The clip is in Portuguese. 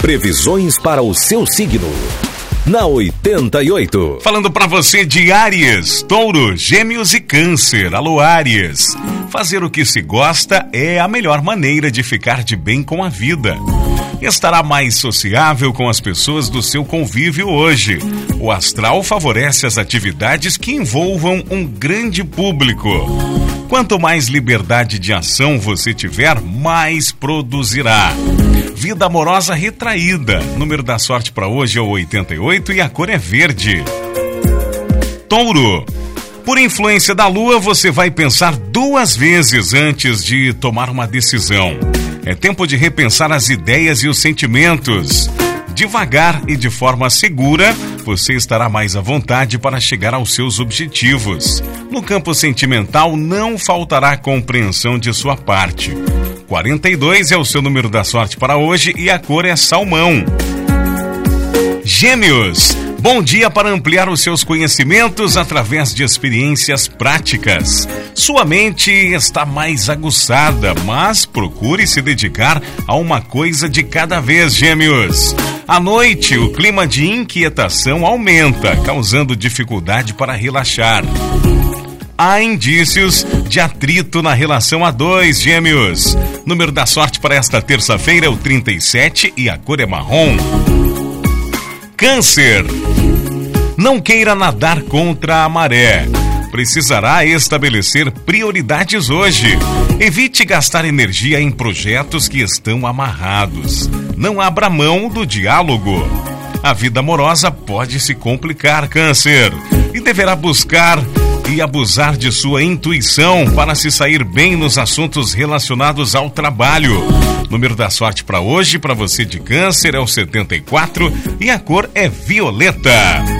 Previsões para o seu signo. Na 88. Falando para você de Áries, Touro, Gêmeos e Câncer. Alô, Áries. Fazer o que se gosta é a melhor maneira de ficar de bem com a vida. Estará mais sociável com as pessoas do seu convívio hoje. O astral favorece as atividades que envolvam um grande público. Quanto mais liberdade de ação você tiver, mais produzirá. Vida amorosa retraída. Número da sorte para hoje é o 88 e a cor é verde. Touro. Por influência da lua, você vai pensar duas vezes antes de tomar uma decisão. É tempo de repensar as ideias e os sentimentos. Devagar e de forma segura, você estará mais à vontade para chegar aos seus objetivos. No campo sentimental, não faltará compreensão de sua parte. 42 é o seu número da sorte para hoje e a cor é salmão. Gêmeos. Bom dia para ampliar os seus conhecimentos através de experiências práticas. Sua mente está mais aguçada, mas procure se dedicar a uma coisa de cada vez, Gêmeos. À noite, o clima de inquietação aumenta, causando dificuldade para relaxar há indícios de atrito na relação a dois gêmeos. Número da sorte para esta terça-feira é o 37 e a cor é marrom. Câncer. Não queira nadar contra a maré. Precisará estabelecer prioridades hoje. Evite gastar energia em projetos que estão amarrados. Não abra mão do diálogo. A vida amorosa pode se complicar, Câncer, e deverá buscar e abusar de sua intuição para se sair bem nos assuntos relacionados ao trabalho. Número da sorte para hoje, para você de câncer, é o 74 e a cor é violeta.